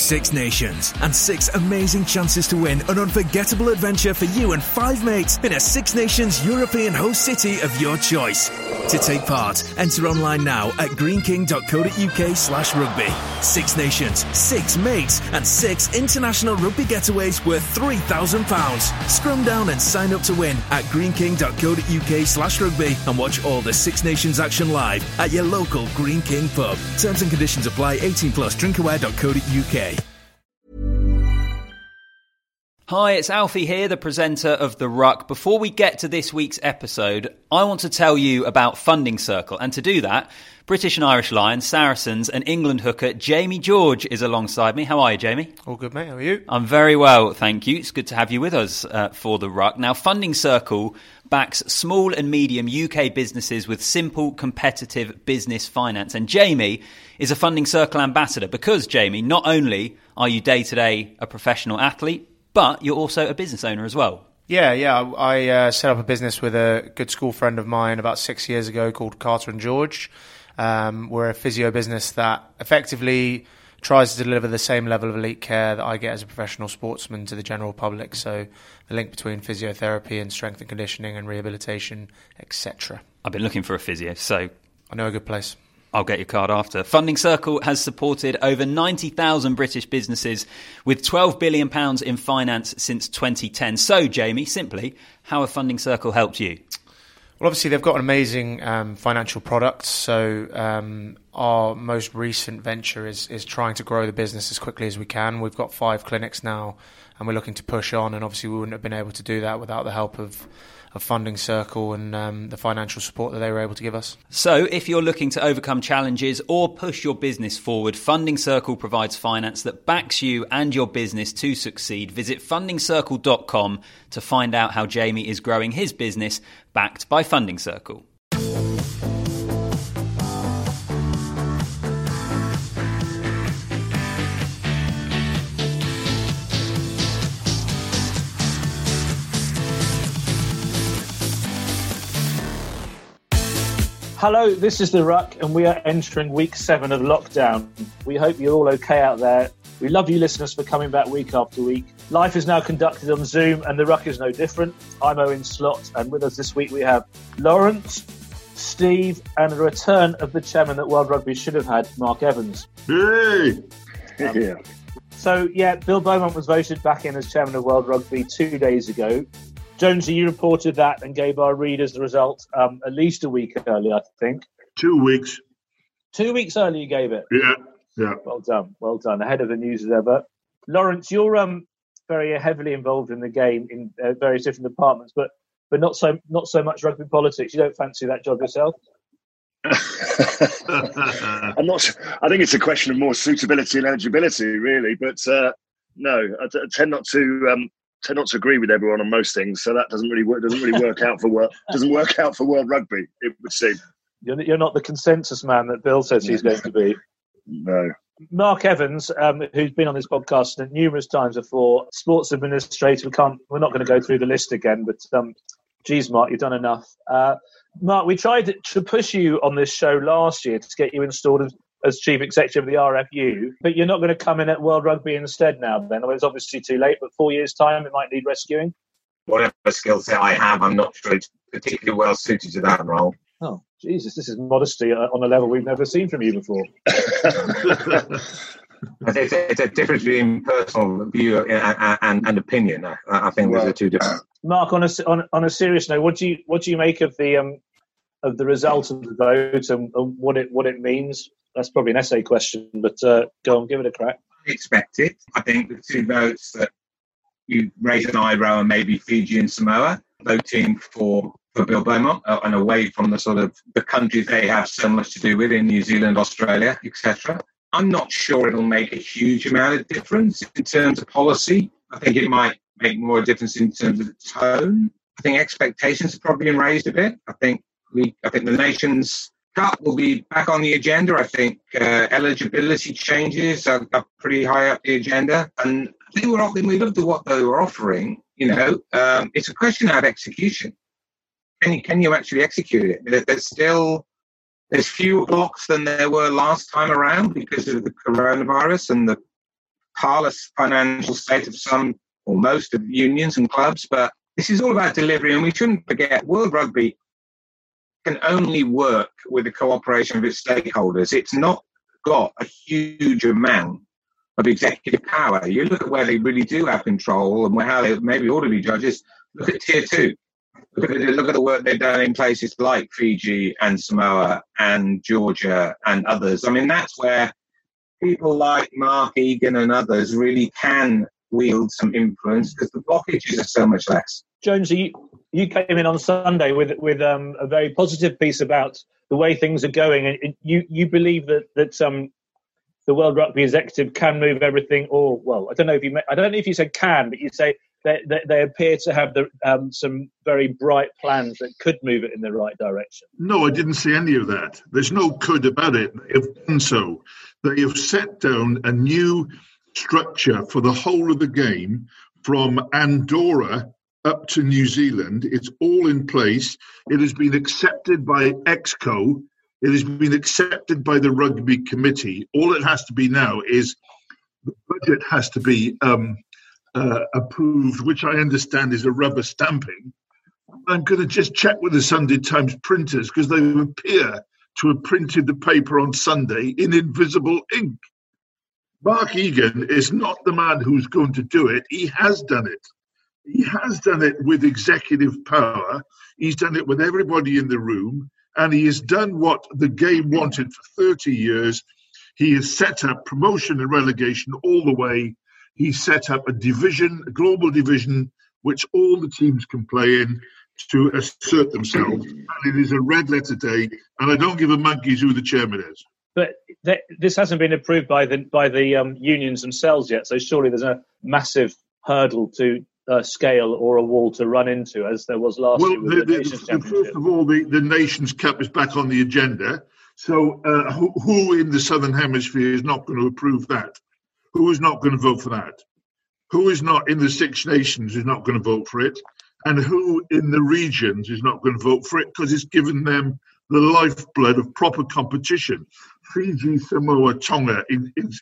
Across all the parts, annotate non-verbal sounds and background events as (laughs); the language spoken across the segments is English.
Six nations and six amazing chances to win an unforgettable adventure for you and five mates in a Six Nations European host city of your choice. To take part, enter online now at greeneking.co.uk slash rugby. Six nations, six mates, and six international rugby getaways worth £3,000. Scrum down and sign up to win at greeneking.co.uk slash rugby and watch all the Six Nations action live at your local Greene King pub. Terms and conditions apply 18 plus drinkaware.co.uk. Hi, it's Alfie here, the presenter of The Ruck. Before we get to this week's episode, I want to tell you about Funding Circle. And to do that, British and Irish Lions, Saracens, and England hooker Jamie George is alongside me. How are you, Jamie? All good, mate. How are you? I'm very well, thank you. It's good to have you with us uh, for The Ruck. Now, Funding Circle backs small and medium UK businesses with simple, competitive business finance. And Jamie is a Funding Circle ambassador because, Jamie, not only are you day to day a professional athlete, but you're also a business owner as well. Yeah, yeah. I uh, set up a business with a good school friend of mine about six years ago called Carter and George. Um, we're a physio business that effectively tries to deliver the same level of elite care that I get as a professional sportsman to the general public. So the link between physiotherapy and strength and conditioning and rehabilitation, etc. I've been looking for a physio, so I know a good place. I'll get your card after. Funding Circle has supported over 90,000 British businesses with £12 billion in finance since 2010. So, Jamie, simply, how have Funding Circle helped you? Well, obviously, they've got an amazing um, financial product. So, um, our most recent venture is, is trying to grow the business as quickly as we can. We've got five clinics now, and we're looking to push on. And obviously, we wouldn't have been able to do that without the help of of Funding Circle and um, the financial support that they were able to give us. So, if you're looking to overcome challenges or push your business forward, Funding Circle provides finance that backs you and your business to succeed. Visit fundingcircle.com to find out how Jamie is growing his business backed by Funding Circle. Hello, this is The Ruck, and we are entering week seven of lockdown. We hope you're all okay out there. We love you, listeners, for coming back week after week. Life is now conducted on Zoom, and The Ruck is no different. I'm Owen Slot, and with us this week we have Lawrence, Steve, and the return of the chairman that World Rugby should have had, Mark Evans. Hey! Um, yeah. So, yeah, Bill Beaumont was voted back in as chairman of World Rugby two days ago. Jonesy, you reported that and gave our readers the result um, at least a week early, I think. Two weeks. Two weeks early, you gave it. Yeah, yeah. Well done, well done. Ahead of the news as ever. Lawrence, you're um, very heavily involved in the game in uh, various different departments, but but not so not so much rugby politics. You don't fancy that job yourself. (laughs) I'm not. I think it's a question of more suitability and eligibility, really. But uh, no, I, t- I tend not to um, tend not to agree with everyone on most things, so that doesn't really work. Doesn't really work out for world. (laughs) Doesn't work out for world rugby. It would seem. You're, you're not the consensus man that Bill says he's going to be. No. Mark Evans, um, who's been on this podcast numerous times before, sports administrator. We can't. We're not going to go through the list again, but um, geez, Mark, you've done enough. Uh, Mark, we tried to push you on this show last year to get you installed as, as chief executive of the RFU, but you're not going to come in at World Rugby instead now. Then well, it's obviously too late, but four years' time, it might need rescuing. Whatever skill set I have, I'm not sure it's particularly well suited to that role. Oh, Jesus, this is modesty uh, on a level we've never seen from you before. (laughs) (laughs) it's, a, it's, a, difference between personal view and, and, and opinion. I, I think right. those are two different. (clears throat) Mark, on a on, on a serious note, what do you what do you make of the um of the result of the vote and, and what it what it means? That's probably an essay question, but uh, go on, give it a crack. I expect it. I think the two votes that you raise an eyebrow and maybe Fiji and Samoa voting for for Bill Beaumont uh, and away from the sort of the countries they have so much to do with in New Zealand, Australia, etc. I'm not sure it'll make a huge amount of difference in terms of policy. I think it might make more difference in terms of tone. I think expectations have probably been raised a bit. I think we, I think the Nations Cup will be back on the agenda. I think uh, eligibility changes are, are, pretty high up the agenda, and I think we're when we looked at what they were offering. You know, um, it's a question of execution. Can you can you actually execute it? There's still there's fewer blocks than there were last time around because of the coronavirus and the parlous financial state of some or most of unions and clubs, but this is all about delivery, and we shouldn't forget World Rugby can only work with the cooperation of its stakeholders. It's not got a huge amount of executive power. You look at where they really do have control and where how they maybe ought to be judges. Look at tier two. Look at, the, look at the work they've done in places like Fiji and Samoa and Georgia and others. I mean, that's where people like Mark Egan and others really can wield some influence because the blockages are so much less. Jones, you, you came in on Sunday with with um, a very positive piece about the way things are going, and you you believe that that um, the World Rugby Executive can move everything, or well, I don't know if you I don't know if you said can, but you say they, they, they appear to have the, um, some very bright plans that could move it in the right direction. No, I didn't see any of that. There's no could about it. They have done so. They have set down a new structure for the whole of the game from Andorra up to New Zealand. It's all in place. It has been accepted by EXCO. It has been accepted by the rugby committee. All it has to be now is the budget has to be um, uh, approved, which I understand is a rubber stamping. I'm going to just check with the Sunday Times printers because they appear to have printed the paper on Sunday in invisible ink. Mark Egan is not the man who's going to do it. He has done it. He has done it with executive power. He's done it with everybody in the room. And he has done what the game wanted for 30 years. He has set up promotion and relegation all the way. He set up a division, a global division, which all the teams can play in to assert themselves. And it is a red letter day. And I don't give a monkey's who the chairman is but th- this hasn't been approved by the by the um, unions themselves yet. So surely there's a massive hurdle to uh, scale or a wall to run into, as there was last well, year with the, the, Nations the, First of all, the, the Nations Cup is back on the agenda. So uh, who, who in the Southern Hemisphere is not going to approve that? Who is not going to vote for that? Who is not in the Six Nations is not going to vote for it? And who in the regions is not going to vote for it because it's given them the lifeblood of proper competition. Fiji, Samoa, Tonga,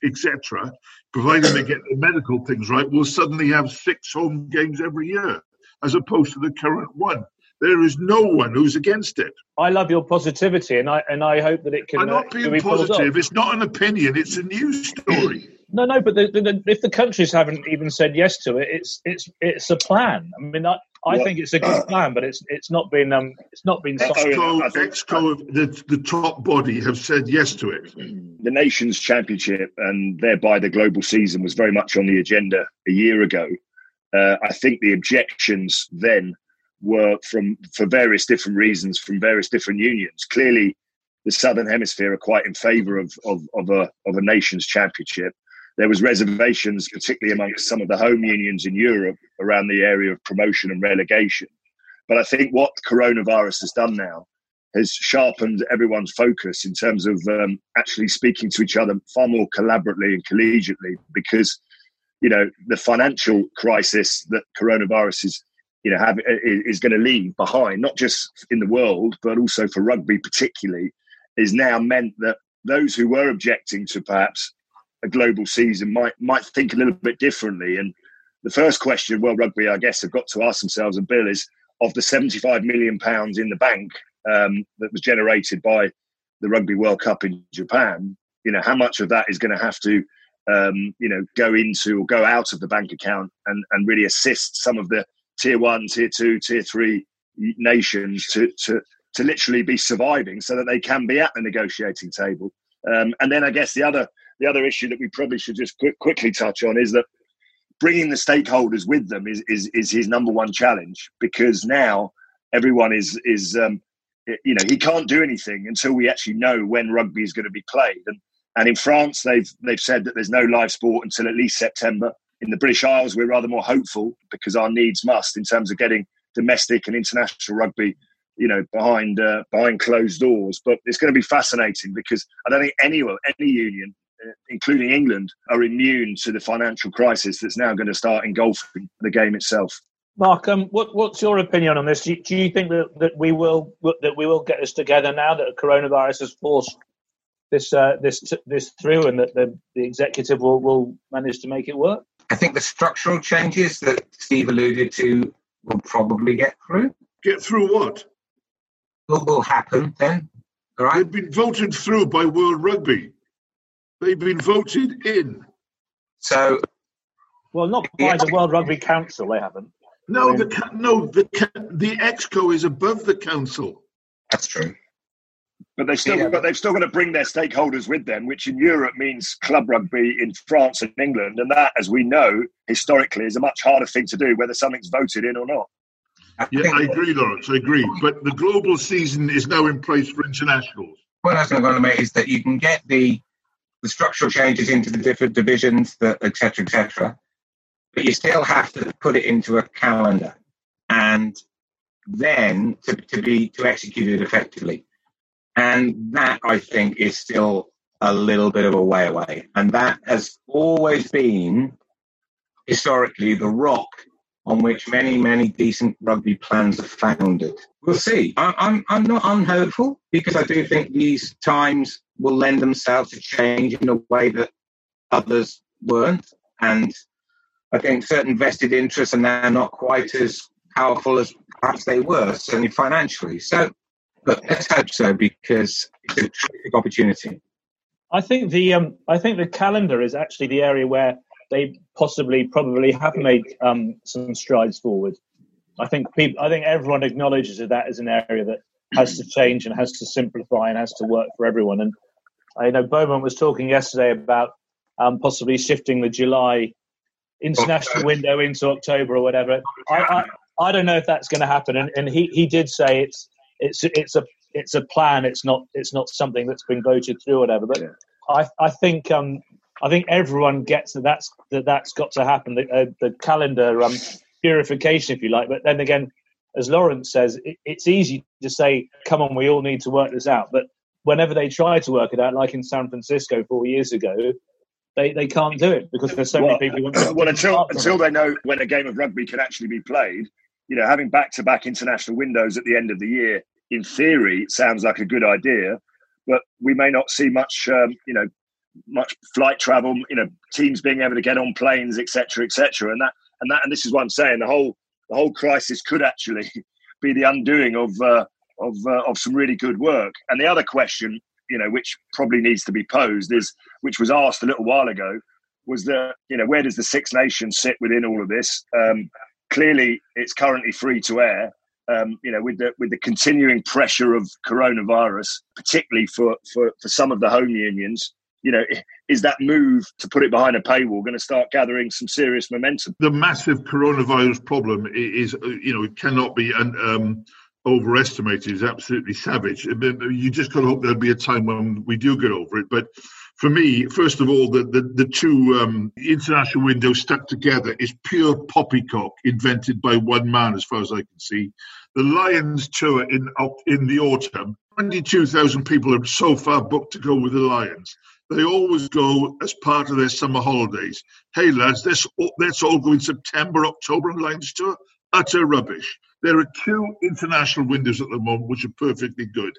etc., providing they get the medical things right, will suddenly have six home games every year, as opposed to the current one. There is no one who's against it. I love your positivity, and I and I hope that it can. I'm not uh, being be positive. It's not an opinion. It's a news story. (clears throat) no, no, but the, the, if the countries haven't even said yes to it, it's it's it's a plan. I mean, I, I think it's a good plan, but it's it's not been um it's not been. Exco, Exco, the the top body have said yes to it. The Nations Championship and thereby the global season was very much on the agenda a year ago. Uh, I think the objections then were from for various different reasons from various different unions. Clearly, the Southern Hemisphere are quite in favour of, of of a of a Nations Championship there was reservations, particularly amongst some of the home unions in Europe, around the area of promotion and relegation. But I think what coronavirus has done now has sharpened everyone's focus in terms of um, actually speaking to each other far more collaboratively and collegiately, because you know the financial crisis that coronavirus is you know have, is going to leave behind, not just in the world but also for rugby particularly, is now meant that those who were objecting to perhaps a global season might might think a little bit differently. And the first question World Rugby, I guess, have got to ask themselves and Bill is of the 75 million pounds in the bank um, that was generated by the Rugby World Cup in Japan. You know, how much of that is going to have to, um, you know, go into or go out of the bank account and, and really assist some of the tier one, tier two, tier three nations to, to, to literally be surviving so that they can be at the negotiating table. Um, and then I guess the other the other issue that we probably should just quick, quickly touch on is that bringing the stakeholders with them is, is, is his number one challenge because now everyone is is um, you know he can't do anything until we actually know when rugby is going to be played. And and in France they've they've said that there's no live sport until at least September. In the British Isles we're rather more hopeful because our needs must in terms of getting domestic and international rugby you know behind uh, behind closed doors. But it's going to be fascinating because I don't think anyone any union including England, are immune to the financial crisis that's now going to start engulfing the game itself. Mark, um, what, what's your opinion on this? Do you, do you, think that, that we will that we will get this together now that coronavirus has forced this uh, this this through, and that the, the executive will, will manage to make it work? I think the structural changes that Steve alluded to will probably get through. Get through what? What will happen then. All right. They've been voted through by World Rugby. They've been voted in. So Well, not by the World Rugby Council. They haven't. No, the ca- no the the exco is above the council. that's true. But they've still, Yeah. but they've still got to bring their stakeholders with them, which in Europe means club rugby in France and England, and that, as we know, historically, is a much harder thing to do, whether something's voted in or not. I Yeah, I agree, Lawrence. I agree. But the global season is now in place for internationals. what I was going to make is that you can get the the structural changes into the different divisions, the et cetera, et cetera, but you still have to put it into a calendar and then to, to be to execute it effectively. And that I think is still a little bit of a way away. And that has always been historically the rock on which many, many decent rugby plans are founded. We'll see. I, I'm, I'm not unhopeful because I do think these times will lend themselves to change in a way that others weren't. And I think certain vested interests are now not quite as powerful as perhaps they were, certainly financially. So, but let's hope so because it's a terrific opportunity. I think the um, I think the calendar is actually the area where they possibly probably have made um, some strides forward. I think people, I think everyone acknowledges that that is an area that has to change and has to simplify and has to work for everyone. And I know Beaumont was talking yesterday about um, possibly shifting the July international window into October or whatever. I, I, I don't know if that's going to happen. And, and he, he did say it's it's it's a it's a plan. It's not it's not something that's been voted through or whatever. But I I think um I think everyone gets that that's that that's got to happen. The, uh, the calendar um purification, if you like. But then again, as Lawrence says, it, it's easy to say, "Come on, we all need to work this out." But whenever they try to work it out, like in San Francisco four years ago, they, they can't do it because there's so many people who want (clears throat) to. well, until until it. they know when a game of rugby can actually be played, you know, having back-to-back international windows at the end of the year, in theory, it sounds like a good idea, but we may not see much, um, you know, much flight travel, you know, teams being able to get on planes, etc., etc., and that and that and this is what I'm saying. The whole the whole crisis could actually (laughs) be the undoing of uh, of uh, of some really good work. And the other question, you know, which probably needs to be posed is, which was asked a little while ago, was that you know where does the Six Nations sit within all of this? Um, clearly, it's currently free to air. Um, you know, with the with the continuing pressure of coronavirus, particularly for, for, for some of the home unions, you know, is that move to put it behind a paywall going to start gathering some serious momentum? The massive coronavirus problem is, uh, you know, it cannot be um, overestimated. is absolutely savage. You just got to hope there'll be a time when we do get over it. But for me, first of all, the the, the two um, international windows stuck together is pure poppycock invented by one man, as far as I can see. The Lions tour in in the autumn, twenty-two thousand people are so far booked to go with the Lions. They always go as part of their summer holidays. Hey lads, let's all, let's all go in September, October on Lions tour. Utter rubbish. There are two international windows at the moment which are perfectly good.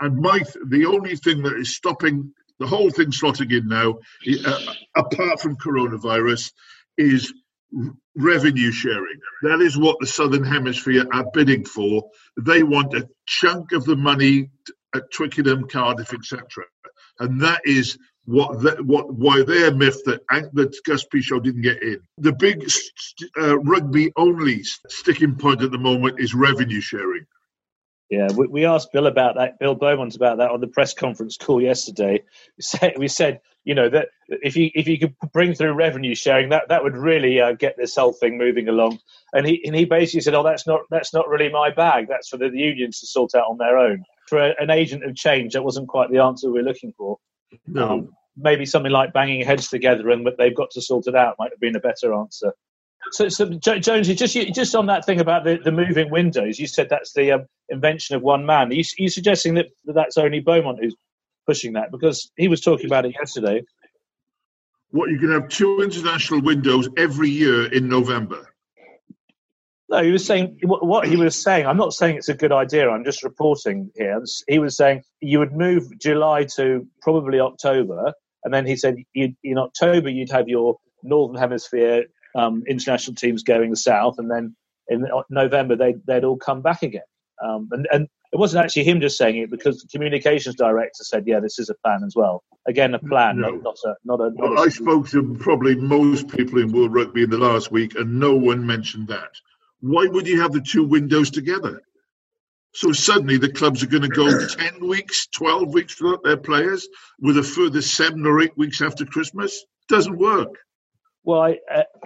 And my the only thing that is stopping the whole thing slotting in now, uh, apart from coronavirus, is revenue sharing. That is what the Southern Hemisphere are bidding for. They want a chunk of the money at Twickenham, Cardiff, etc. And that is what the, what why they're miffed that that Gus Pichot didn't get in. The big st- uh, rugby only sticking point at the moment is revenue sharing. Yeah, we, we asked Bill about that. Bill Beaumont about that on the press conference call yesterday. We said, we said you know, that if you if you could bring through revenue sharing, that that would really uh, get this whole thing moving along. And he and he basically said, "Oh, that's not that's not really my bag. That's for the unions to sort out on their own." For a, an agent of change, that wasn't quite the answer we're looking for. No. Um, maybe something like banging heads together and but they've got to sort it out might have been a better answer. So, so Jo- Jonesy, just just on that thing about the, the moving windows, you said that's the um, invention of one man. Are you, are you suggesting that that's only Beaumont who's pushing that because he was talking about it yesterday? What you can have two international windows every year in November. No, he was saying what he was saying. I'm not saying it's a good idea. I'm just reporting here. He was saying you would move July to probably October, and then he said in October you'd have your Northern Hemisphere um, international teams going south, and then in November they they'd all come back again. Um, and and it wasn't actually him just saying it because the communications director said, "Yeah, this is a plan as well." Again, a plan, no. not, not a not a. Not well, a... I spoke to probably most people in World Rugby in the last week, and no one mentioned that. Why would you have the two windows together? So suddenly the clubs are going to go (clears throat) 10 weeks, 12 weeks without their players with a further seven or eight weeks after Christmas? Doesn't work. Well, I,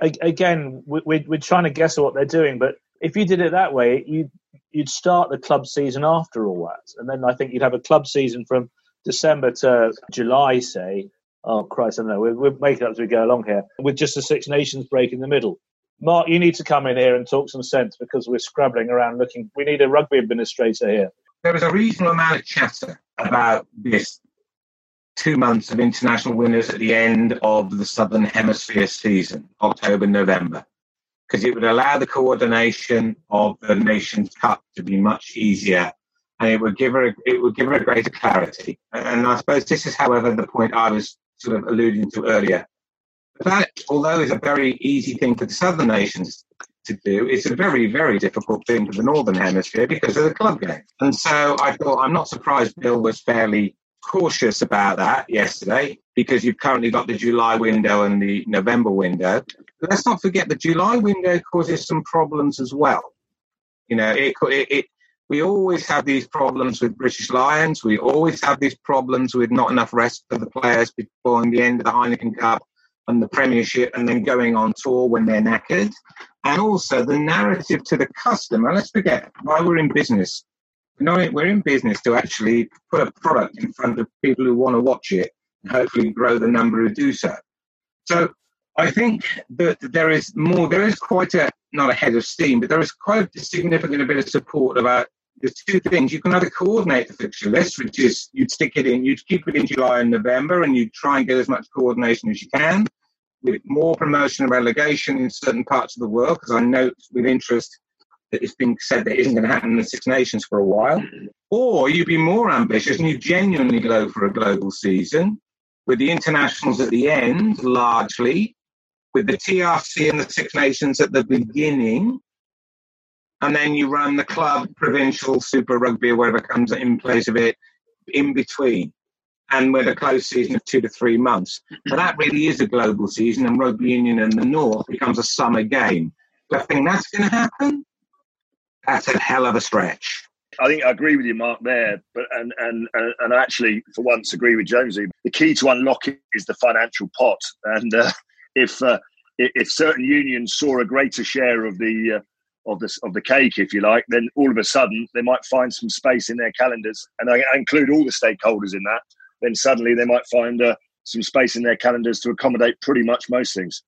I, again, we, we're trying to guess what they're doing, but if you did it that way, you'd, you'd start the club season after all that. And then I think you'd have a club season from December to July, say. Oh, Christ, I don't know. We're, we're making up as we go along here with just a Six Nations break in the middle. Mark, you need to come in here and talk some sense because we're scrabbling around looking. We need a rugby administrator here. There was a reasonable amount of chatter about this two months of international winners at the end of the Southern Hemisphere season, October, November, because it would allow the coordination of the Nations Cup to be much easier and it would give her a, it would give her a greater clarity. And I suppose this is, however, the point I was sort of alluding to earlier that, although is a very easy thing for the southern nations to do, it's a very, very difficult thing for the northern hemisphere because of the club game. And so I thought, I'm not surprised Bill was fairly cautious about that yesterday because you've currently got the July window and the November window. But let's not forget the July window causes some problems as well. You know, it, it, it we always have these problems with British Lions. We always have these problems with not enough rest for the players before the end of the Heineken Cup and the Premiership and then going on tour when they're knackered. And also the narrative to the customer. Let's forget why we're in business. We're in business to actually put a product in front of people who want to watch it and hopefully grow the number who do so. So I think that there is more, there is quite a, not a head of steam, but there is quite a significant bit of support about the two things. You can either coordinate the fixture list, which is you'd stick it in, you'd keep it in July and November, and you'd try and get as much coordination as you can with more promotion and relegation in certain parts of the world, because I note with interest that it's been said that it isn't going to happen in the Six Nations for a while. Or you would be more ambitious and you genuinely go for a global season with the internationals at the end, largely, with the TRC and the Six Nations at the beginning, and then you run the club, provincial, Super Rugby, or whatever comes in place of it in between and with a close season of two to three months. So that really is a global season, and rugby union in the north becomes a summer game. Do I think that's going to happen? That's a hell of a stretch. I think I agree with you, Mark, there, but and and and actually, for once, agree with Jonesy. The key to unlock it is the financial pot, and uh, if uh, if certain unions saw a greater share of the uh, of the of the cake, if you like, then all of a sudden they might find some space in their calendars, and I include all the stakeholders in that then suddenly they might find uh, some space in their calendars to accommodate pretty much most things.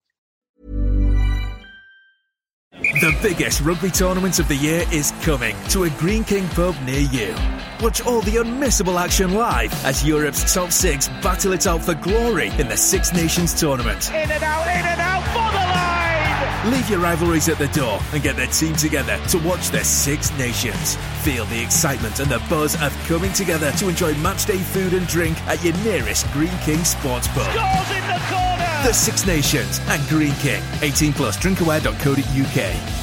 The biggest rugby tournament of the year is coming to a Greene King pub near you. Watch all the unmissable action live as Europe's top six battle it out for glory in the Six Nations tournament. In and out, in and out for the line! Leave your rivalries at the door and get the team together to watch the Six Nations. Feel the excitement and the buzz of coming together to enjoy matchday food and drink at your nearest Greene King sports in the corner! The Six Nations and Greene King. 18 plus drinkaware.co.uk.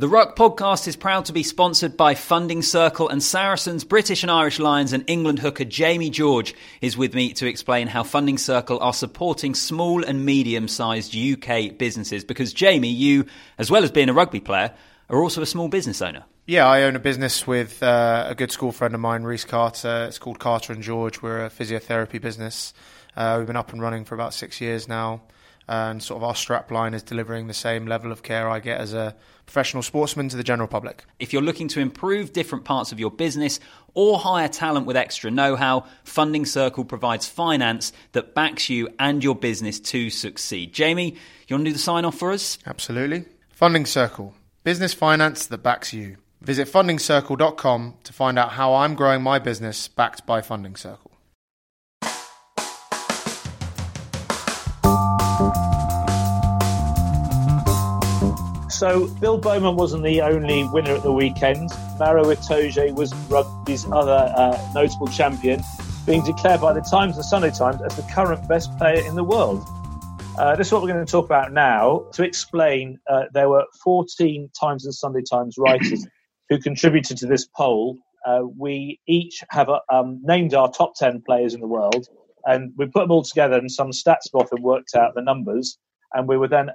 The Ruck podcast is proud to be sponsored by Funding Circle and Saracens, British and Irish Lions, and England hooker Jamie George is with me to explain how Funding Circle are supporting small and medium sized UK businesses. Because, Jamie, you, as well as being a rugby player, are also a small business owner. Yeah, I own a business with uh, a good school friend of mine, Reese Carter. It's called Carter and George. We're a physiotherapy business. Uh, we've been up and running for about six years now and sort of our strap line is delivering the same level of care I get as a professional sportsman to the general public. If you're looking to improve different parts of your business or hire talent with extra know how, Funding Circle provides finance that backs you and your business to succeed. Jamie, you want to do the sign off for us? Absolutely. Funding Circle, business finance that backs you. Visit fundingcircle.com to find out how I'm growing my business backed by Funding Circle. So Bill Beaumont wasn't the only winner at the weekend. Maro Itoje was rugby's other uh, notable champion, being declared by the Times and Sunday Times as the current best player in the world. Uh, this is what we're going to talk about now. To explain, uh, there were 14 Times and Sunday Times writers (coughs) who contributed to this poll. Uh, we each have a, um, named our top 10 players in the world, and we put them all together, and some stats have worked out the numbers. And we were then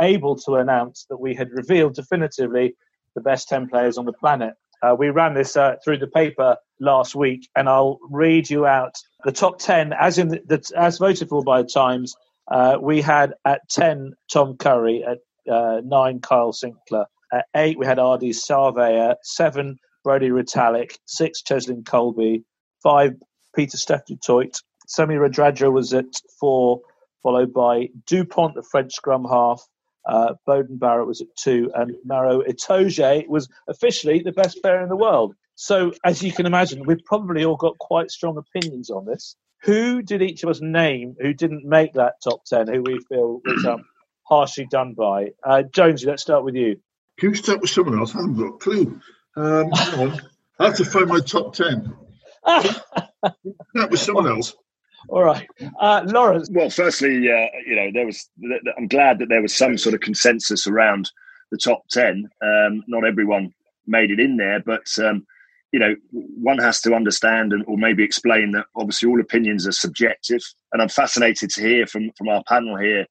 able to announce that we had revealed definitively the best 10 players on the planet. Uh, we ran this uh, through the paper last week, and I'll read you out the top 10 as in the, the as voted for by the Times uh, we had at 10 Tom Curry, at uh, 9 Kyle Sinckler, at 8 we had Ardie Savea, 7 Brodie Retallick, 6 Cheslin Kolbe, 5 Pieter-Steph Toit, Semi Radradra was at 4, followed by Dupont, the French scrum half, uh, Beauden Barrett was at 2, and Maro Itoje was officially the best player in the world. So, as you can imagine, we've probably all got quite strong opinions on this. Who did each of us name who didn't make that top 10, who we feel was um, harshly done by? Uh, Jonesy, let's start with you. Can you start with someone else? I haven't got a clue. Um, I have to find my top 10. (laughs) that was someone else. All right, uh, Lawrence. Well, firstly, uh, you know, there was. I'm glad that there was some sort of consensus around the top ten. Um, not everyone made it in there, but um, you know, one has to understand and or maybe explain that obviously all opinions are subjective. And I'm fascinated to hear from from our panel here,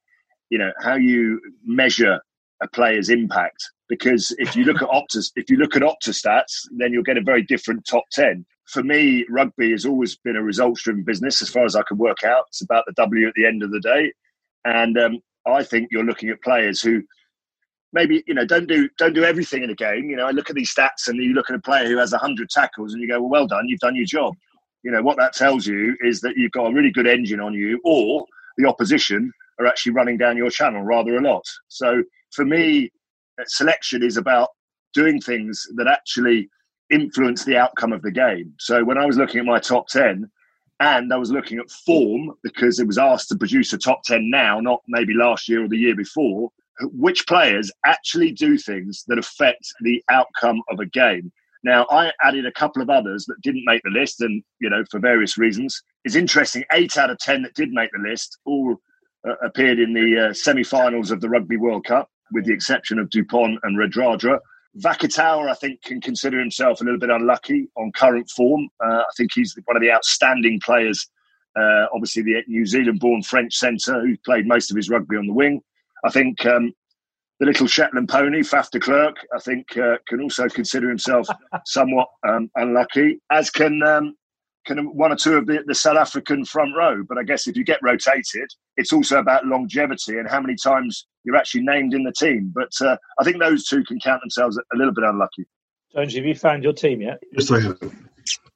you know, how you measure a player's impact. Because if you look at Optus, if you look at Optastats, then you'll get a very different top ten. For me, rugby has always been a results-driven business, as far as I can work out. It's about the W at the end of the day, and um, I think you're looking at players who maybe you know don't do don't do everything in a game. You know, I look at these stats and you look at a player who has hundred tackles and you go, well, well done, you've done your job. You know what that tells you is that you've got a really good engine on you, or the opposition are actually running down your channel rather a lot. So for me, selection is about doing things that actually influence the outcome of the game. So when I was looking at my top ten. And I was looking at form because it was asked to produce a top 10 now, not maybe last year or the year before which players actually do things that affect the outcome of a game. Now, I added a couple of others that didn't make the list, and you know, for various reasons. It's interesting. Eight out of ten that did make the list all uh, appeared in the uh, semi-finals of the Rugby World Cup, with the exception of Dupont and Radradra. Vakatawa, I think, can consider himself a little bit unlucky on current form. Uh, I think he's one of the outstanding players. Uh, obviously, the New Zealand-born French centre who played most of his rugby on the wing. I think um, the little Shetland pony, Faf de Klerk, I think uh, can also consider himself (laughs) somewhat um, unlucky, as can um, can one or two of the, the South African front row. But I guess if you get rotated, it's also about longevity and how many times you're actually named in the team. But uh, I think those two can count themselves a little bit unlucky. Jones, have you found your team yet? Yes, I have.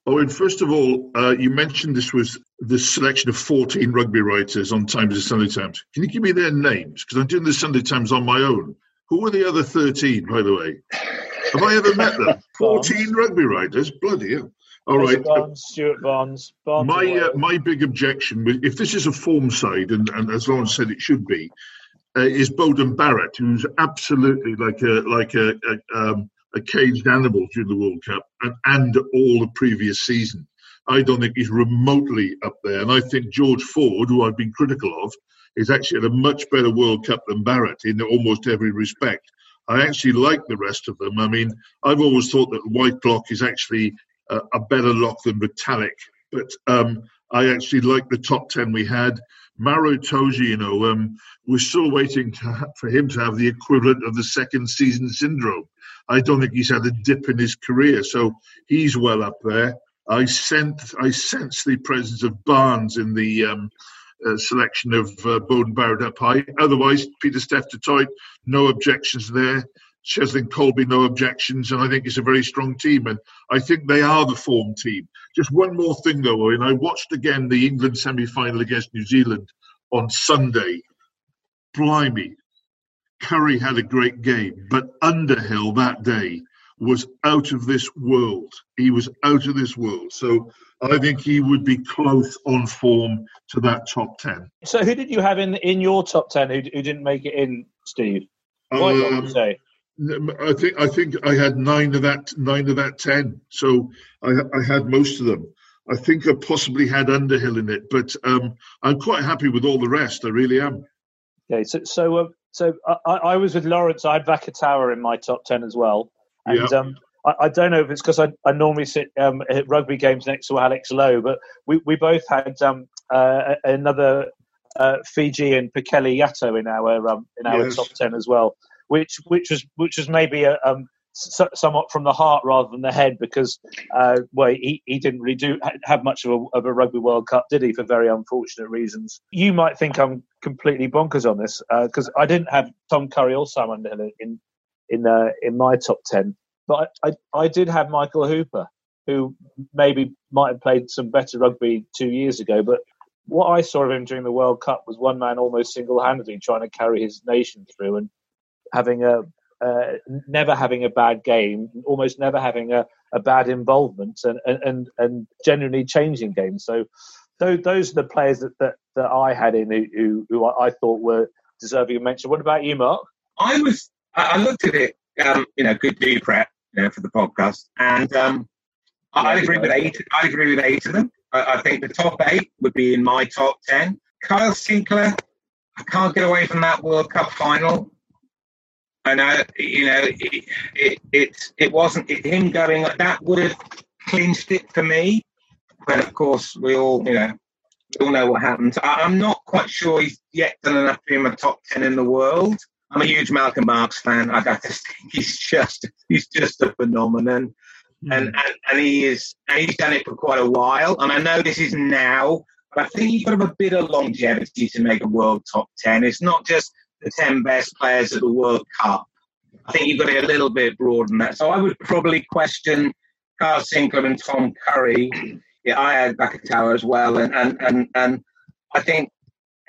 Oh, and first of all, uh, you mentioned this was the selection of 14 rugby writers on Times and Sunday Times. Can you give me their names? Because I'm doing the Sunday Times on my own. Who were the other 13, by the way? Have I ever met them? (laughs) 14 rugby writers? Bloody hell. All right. Barnes, Stuart Barnes. Barnes my uh, my big objection, if this is a form side, and, and as Lawrence said, it should be, uh, is Beauden Barrett, who's absolutely like a like a, a um, a caged animal during the World Cup and, and all the previous season. I don't think he's remotely up there. And I think George Ford, who I've been critical of, is actually at a much better World Cup than Barrett in almost every respect. I actually like the rest of them. I mean, I've always thought that Whitelock is actually a, better lock than Retallick, but um, I actually like the top 10 we had. Maro Itoje, you know, um, we're still waiting to, for him to have the equivalent of the second season syndrome. I don't think he's had a dip in his career, so he's well up there. I sense I sense the presence of Barnes in the um, uh, selection of uh, Beauden Barrett up high. Otherwise, Pieter du Toit, no objections there. Cheslin Kolbe, no objections, and I think it's a very strong team. And I think they are the form team. Just one more thing, though, and I watched again the England semi-final against New Zealand on Sunday. Blimey, Curry had a great game, but Underhill that day was out of this world. He was out of this world. So I think he would be close on form to that top 10. So who did you have in in your top 10 who, who didn't make it in, Steve? What um, say? I think I think I had nine of that nine of that ten. So I, I had most of them. I think I possibly had Underhill in it, but um, I'm quite happy with all the rest. I really am. Okay, so so uh, so I, I, was with Lawrence. I had Vakatawa in my top ten as well, and yeah. um, I, I, don't know if it's because I, I, normally sit um, at rugby games next to Alex Lowe, but we, we both had um, uh, another uh, Fijian Peceli Yato in our um, in our yes. top ten as well, which which was which was maybe a, um, somewhat from the heart rather than the head because uh, well he, he didn't really do have much of a, of a rugby World Cup did he for very unfortunate reasons. You might think I'm completely bonkers on this because uh, I didn't have Tom Curry or Sam Underhill in in uh, in my top ten, but I, I, I did have Michael Hooper who maybe might have played some better rugby two years ago, but what I saw of him during the World Cup was one man almost single-handedly trying to carry his nation through and having a uh, never having a bad game, almost never having a, a bad involvement, and, and and genuinely changing games. So, those, those are the players that, that, that I had in who, who, I thought were deserving of mention. What about you, Mark? I was I looked at it, um, you know, good do prep you know, for the podcast, and um, I agree with eight. I agree with eight of them. I, I think the top eight would be in my top ten. Kyle Sinckler, I can't get away from that World Cup final. I know, you know, it it it, it wasn't it, him going like that would have clinched it for me. But of course, we all, you know, we all know what happened. I, am not quite sure he's yet done enough to be in the top ten in the world. I'm a huge Malcolm Marx fan. I just think he's just he's just a phenomenon. Mm. And, and and he is and he's done it for quite a while. And I know this is now, but I think you've got to have a bit of longevity to make a world top ten. It's not just the 10 best players at the World Cup. I think you've got to a little bit broader than that. So I would probably question Carl Sinckler and Tom Curry. Yeah, I had Vakatawa as well. And, and, and, and I think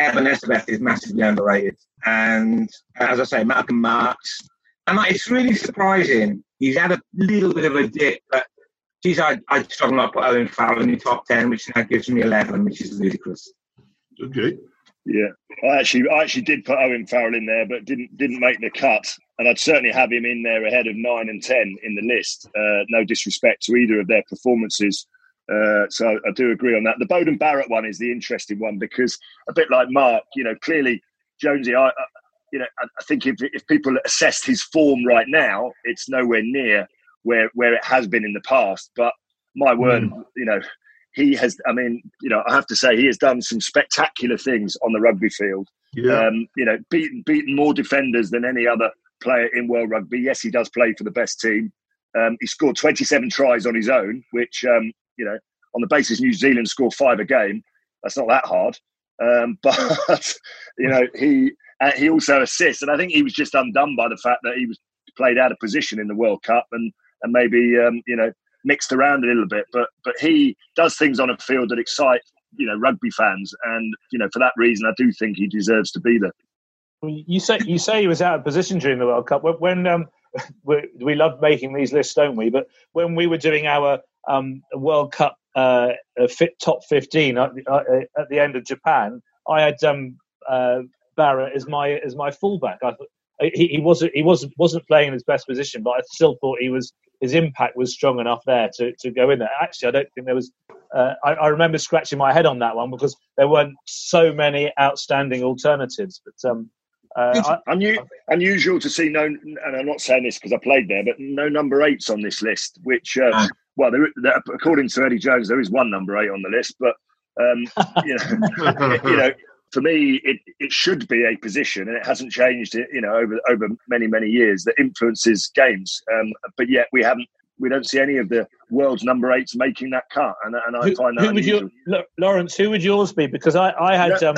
Eben Etzebeth is massively underrated. And uh, as I say, Malcolm Marx. And like, it's really surprising. He's had a little bit of a dip, but geez, I, I struggle not to put Owen Farrell in the top 10, which now gives me 11, which is ludicrous. Okay. Yeah, I actually, I actually did put Owen Farrell in there, but didn't didn't make the cut. And I'd certainly have him in there ahead of nine and ten in the list. Uh, no disrespect to either of their performances. Uh, so I do agree on that. The Beauden Barrett one is the interesting one because a bit like Mark, you know, clearly Jonesy, I, you know, I think if if people assessed his form right now, it's nowhere near where where it has been in the past. But my word, mm. you know, he has. I mean, you know, I have to say he has done some spectacular things on the rugby field. Yeah. Um, you know, beaten beaten more defenders than any other player in world rugby. Yes, he does play for the best team. Um, he scored 27 tries on his own, which um, you know, on the basis New Zealand score five a game, that's not that hard. Um, (laughs) but you know, he uh, he also assists, and I think he was just undone by the fact that he was played out of position in the World Cup, and and maybe um, you know mixed around a little bit, but but he does things on a field that excite you know rugby fans, and you know for that reason, I do think he deserves to be there. You say you say he was out of position during the World Cup. When um, (laughs) we, love making these lists, don't we? But when we were doing our um, World Cup uh, fit top fifteen at the, uh, at the end of Japan, I had um, uh, Barrett as my as my fullback. I he, he wasn't he wasn't wasn't playing in his best position, but I still thought he was his impact was strong enough there to, to go in there. Actually, I don't think there was. Uh, I, I, remember scratching my head on that one because there weren't so many outstanding alternatives. But um, uh, Unu- unusual to see no, and I'm not saying this because I played there, but no number eights on this list. Which, uh, ah. well, there, there, according to Eddie Jones, there is one number eight on the list, but um, you know, (laughs) you know for me, it, it should be a position, and it hasn't changed. You know, over over many many years that influences games. Um, but yet we haven't. We don't see any of the world's number eights making that cut, and, and I who, find that who would you, Lawrence? Who would yours be? Because I, I had um,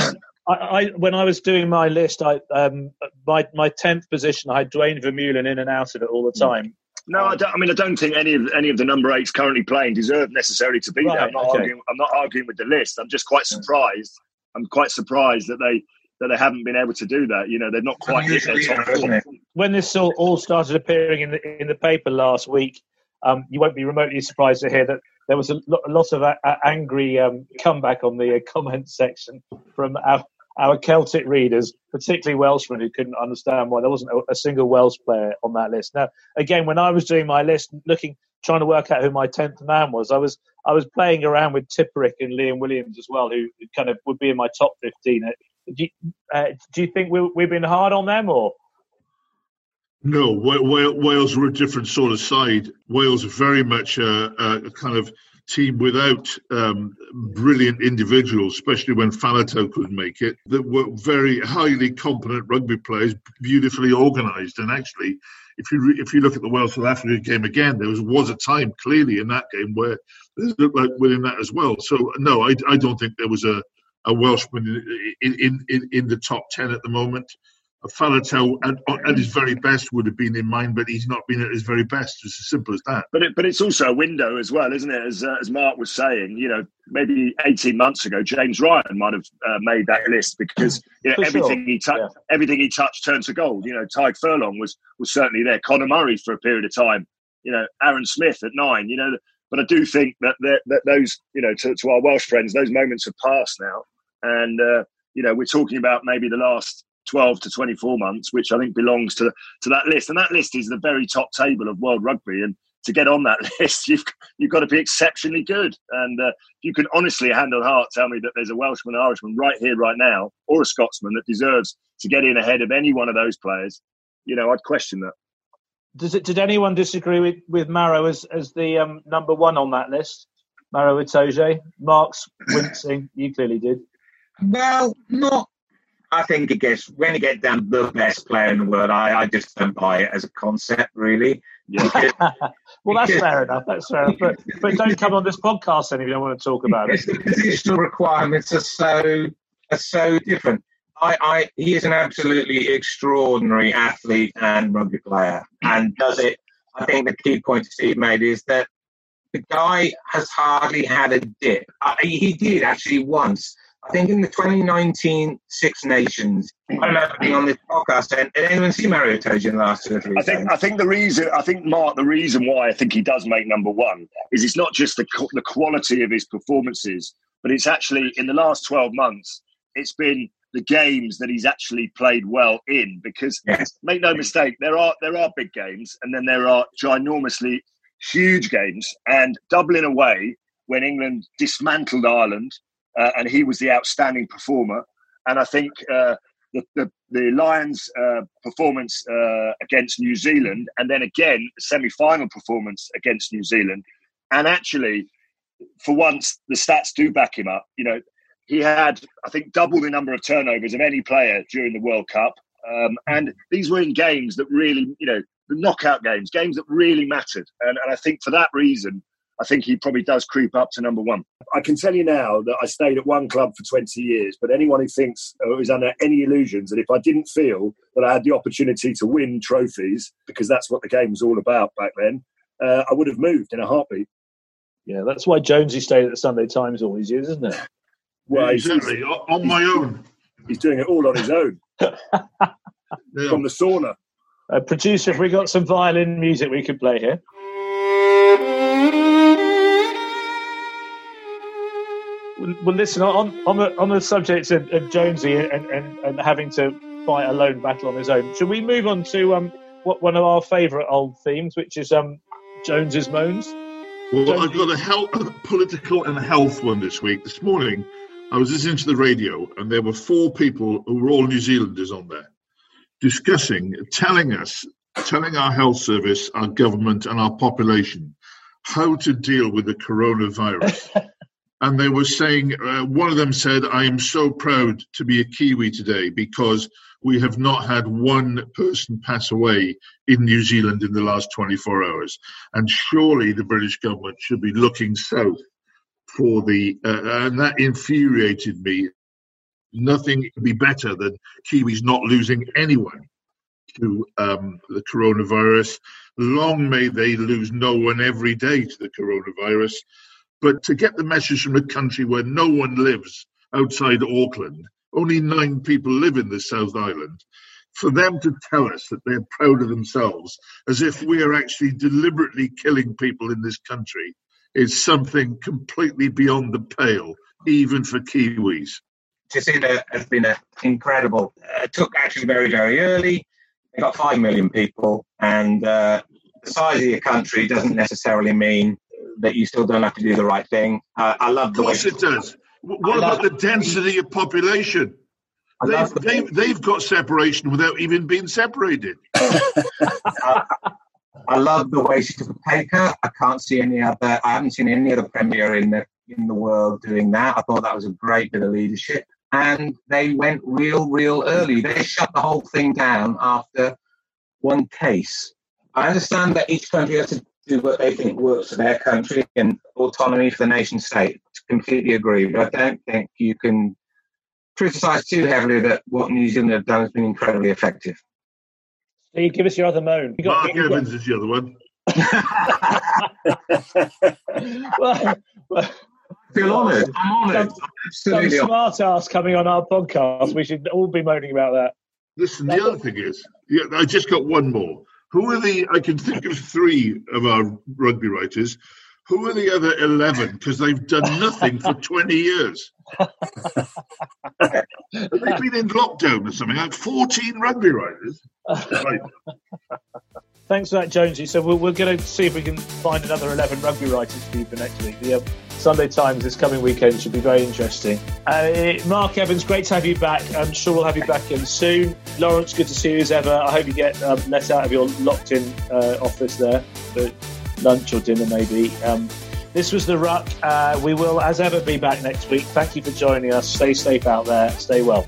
I, I, when I was doing my list, I um, my my tenth position, I had Duane Vermeulen in and out of it all the hmm. time. No, I, I, mean I don't think any of any of the number eights currently playing deserve necessarily to be right, there. I'm not, okay. arguing, I'm not arguing with the list. I'm just quite surprised I'm quite surprised that they that they haven't been able to do that. You know, they're not quite hit their top form. When this all, all started appearing in the in the paper last week, um, you won't be remotely surprised to hear that there was a, lot, a lot of a, a angry um, comeback on the uh, comment section from our, our Celtic readers, particularly Welshmen, who couldn't understand why there wasn't a, a single Welsh player on that list. Now, again, when I was doing my list, looking trying to work out who my tenth man was, I was I was playing around with Tipuric and Liam Williams as well, who kind of would be in my top fifteen. Uh, do you, uh, do you think we, we've been hard on them, or? No, Wales were a different sort of side. Wales are very much a, a kind of team without um, brilliant individuals, especially when Faletau couldn't make it, that were very highly competent rugby players, beautifully organised. And actually, if you if you look at the Wales South Africa game again, there was was a time clearly in that game where it looked like winning that as well. So no, I, I don't think there was a, a Welshman in, in, in, in the top ten at the moment. Faletau at, at, his very best would have been in mind, but he's not been at his very best. It's as simple as that. But it, but it's also a window as well, isn't it? As uh, as Mark was saying, you know, maybe eighteen months ago, James Ryan might have uh, made that list because you know everything sure. he touched, yeah. everything he touched turned to gold. You know, Tadhg Furlong was was certainly there. Conor Murray for a period of time. You know, Aaron Smith at nine. You know, but I do think that that, that those you know to, to our Welsh friends, those moments have passed now, and uh, you know we're talking about maybe the last 12 to 24 months, which I think belongs to to that list. And that list is the very top table of world rugby. And to get on that (laughs) list, you've you've got to be exceptionally good. And uh, you can honestly, hand on heart, tell me that there's a Welshman, Irishman right here, right now, or a Scotsman that deserves to get in ahead of any one of those players. You know, I'd question that. Does it? Did anyone disagree with with Maro as as the um, number one on that list? Maro Itoje, Mark's wincing. You clearly did. Well, not I think it gets when you get down to the best player in the world, I, I just don't buy it as a concept, really. (laughs) Because, (laughs) well, that's fair enough. That's fair enough. But, but don't come on this podcast then if you don't want to talk about it. (laughs) The positional requirements are so are so different. I, I, he is an absolutely extraordinary athlete and rugby player, and does it. I think the key point Steve made is that the guy has hardly had a dip. Uh, he did actually once I think in the 2019 Six Nations, I don't know being on this podcast, did anyone see Maro Itoje in the last two or three? I think I think the reason I think Mark the reason why I think he does make number one is it's not just the the quality of his performances, but it's actually in the last 12 months it's been the games that he's actually played well in. Because yes. make no mistake, there are there are big games and then there are ginormously huge games. And Dublin away when England dismantled Ireland uh, and he was the outstanding performer. And I think uh, the, the, the Lions' uh, performance uh, against New Zealand, and then again the semi-final performance against New Zealand, and actually, for once, the stats do back him up. You know, he had I think double the number of turnovers of any player during the World Cup, um, and these were in games that really, you know, the knockout games, games that really mattered. And, and I think for that reason, I think he probably does creep up to number one. I can tell you now that I stayed at one club for 20 years, but anyone who thinks or is under any illusions that if I didn't feel that I had the opportunity to win trophies, because that's what the game was all about back then, uh, I would have moved in a heartbeat. Yeah, that's why Jonesy stayed at the Sunday Times all these years, isn't it? Well, exactly. on my own. He's doing it all on his own. yeah. (laughs) From the sauna. Uh, producer, if we got some violin music we could play here. Well, listen on on the on the subject of, of Jonesy and, and, and having to fight a lone battle on his own. Should we move on to um what one of our favourite old themes, which is um Jones's moans? Well, Jonesy. I've got a health, (coughs) political and health one this week. This morning, I was listening to the radio, and there were four people who were all New Zealanders on there, discussing, telling us, telling our health service, our government, and our population how to deal with the coronavirus. (laughs) and they were saying uh, one of them said i am so proud to be a kiwi today because we have not had one person pass away in new zealand in the last 24 hours. And surely the british government should be looking south for the uh, and that infuriated me. Nothing could be better than kiwis not losing anyone to um, the coronavirus. Long may they lose no one every day to the coronavirus but to get the message from a country where no one lives outside Auckland, only nine people live in the South Island, for them to tell us that they're proud of themselves as if we are actually deliberately killing people in this country is something completely beyond the pale, even for Kiwis. Jacinda has been a, incredible. Uh, it took actually very, very early. They got 5 million people, and uh, the size of your country doesn't necessarily mean that you still don't have to do the right thing. Uh, I love the way. Of course it does. What about the density of population? They've, the they've, they've got separation without even being separated. (laughs) I love the way she took a pay cut. I can't see any other. I haven't seen any other premier in the in the world doing that. I thought that was a great bit of leadership. And they went real, real early. They shut the whole thing down after one case. I understand that each country has to do what they think works for their country and autonomy for the nation state. Completely agree, but I don't think you can criticise too heavily that what New Zealand have done has been incredibly effective. Steve, give us your other moan. You got, Mark you Evans got... is the other one. (laughs) well, well, feel honoured. I'm honoured. Some, some smart ass coming on our podcast. We should all be moaning about that. Listen, the other thing is, yeah, I just got one more. Who are the? I can think of three of our rugby writers. Who are the other eleven? Because they've done nothing for twenty years. they've been in lockdown or something. Like fourteen rugby writers. Right. Thanks for that, Jonesy. So we're, we're going to see if we can find another 11 rugby writers for you for next week. Sunday Times this coming weekend should be very interesting. Uh, Mark Evans, great to have you back. I'm sure we'll have you back in soon. Lawrence, good to see you as ever. I hope you get um, let out of your locked in uh, office there for lunch or dinner, maybe. Um, this was The Ruck. Uh, we will, as ever, be back next week. Thank you for joining us. Stay safe out there. Stay well.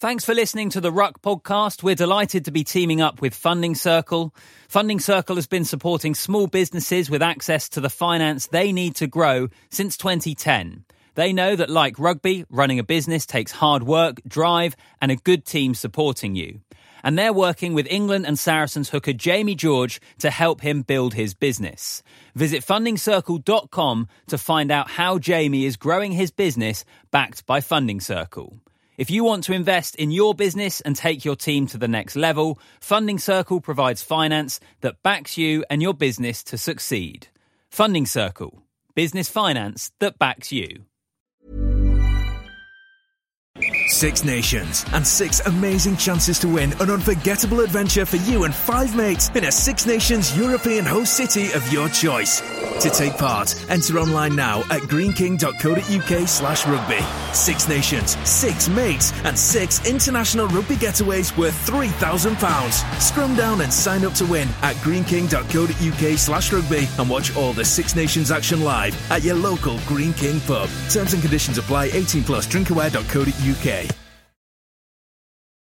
Thanks for listening to the Ruck podcast. We're delighted to be teaming up with Funding Circle. Funding Circle has been supporting small businesses with access to the finance they need to grow since 2010. They know that, like rugby, running a business takes hard work, drive, and a good team supporting you. And they're working with England and Saracens hooker Jamie George to help him build his business. Visit fundingcircle.com to find out how Jamie is growing his business backed by Funding Circle. If you want to invest in your business and take your team to the next level, Funding Circle provides finance that backs you and your business to succeed. Funding Circle, business finance that backs you. Six nations and six amazing chances to win an unforgettable adventure for you and five mates in a Six Nations European host city of your choice. To take part, enter online now at greeneking.co.uk slash rugby. Six nations, six mates, and six international rugby getaways worth £3,000. Scrum down and sign up to win at greeneking.co.uk slash rugby and watch all the Six Nations action live at your local Greene King pub. Terms and conditions apply 18 plus drinkaware.co.uk.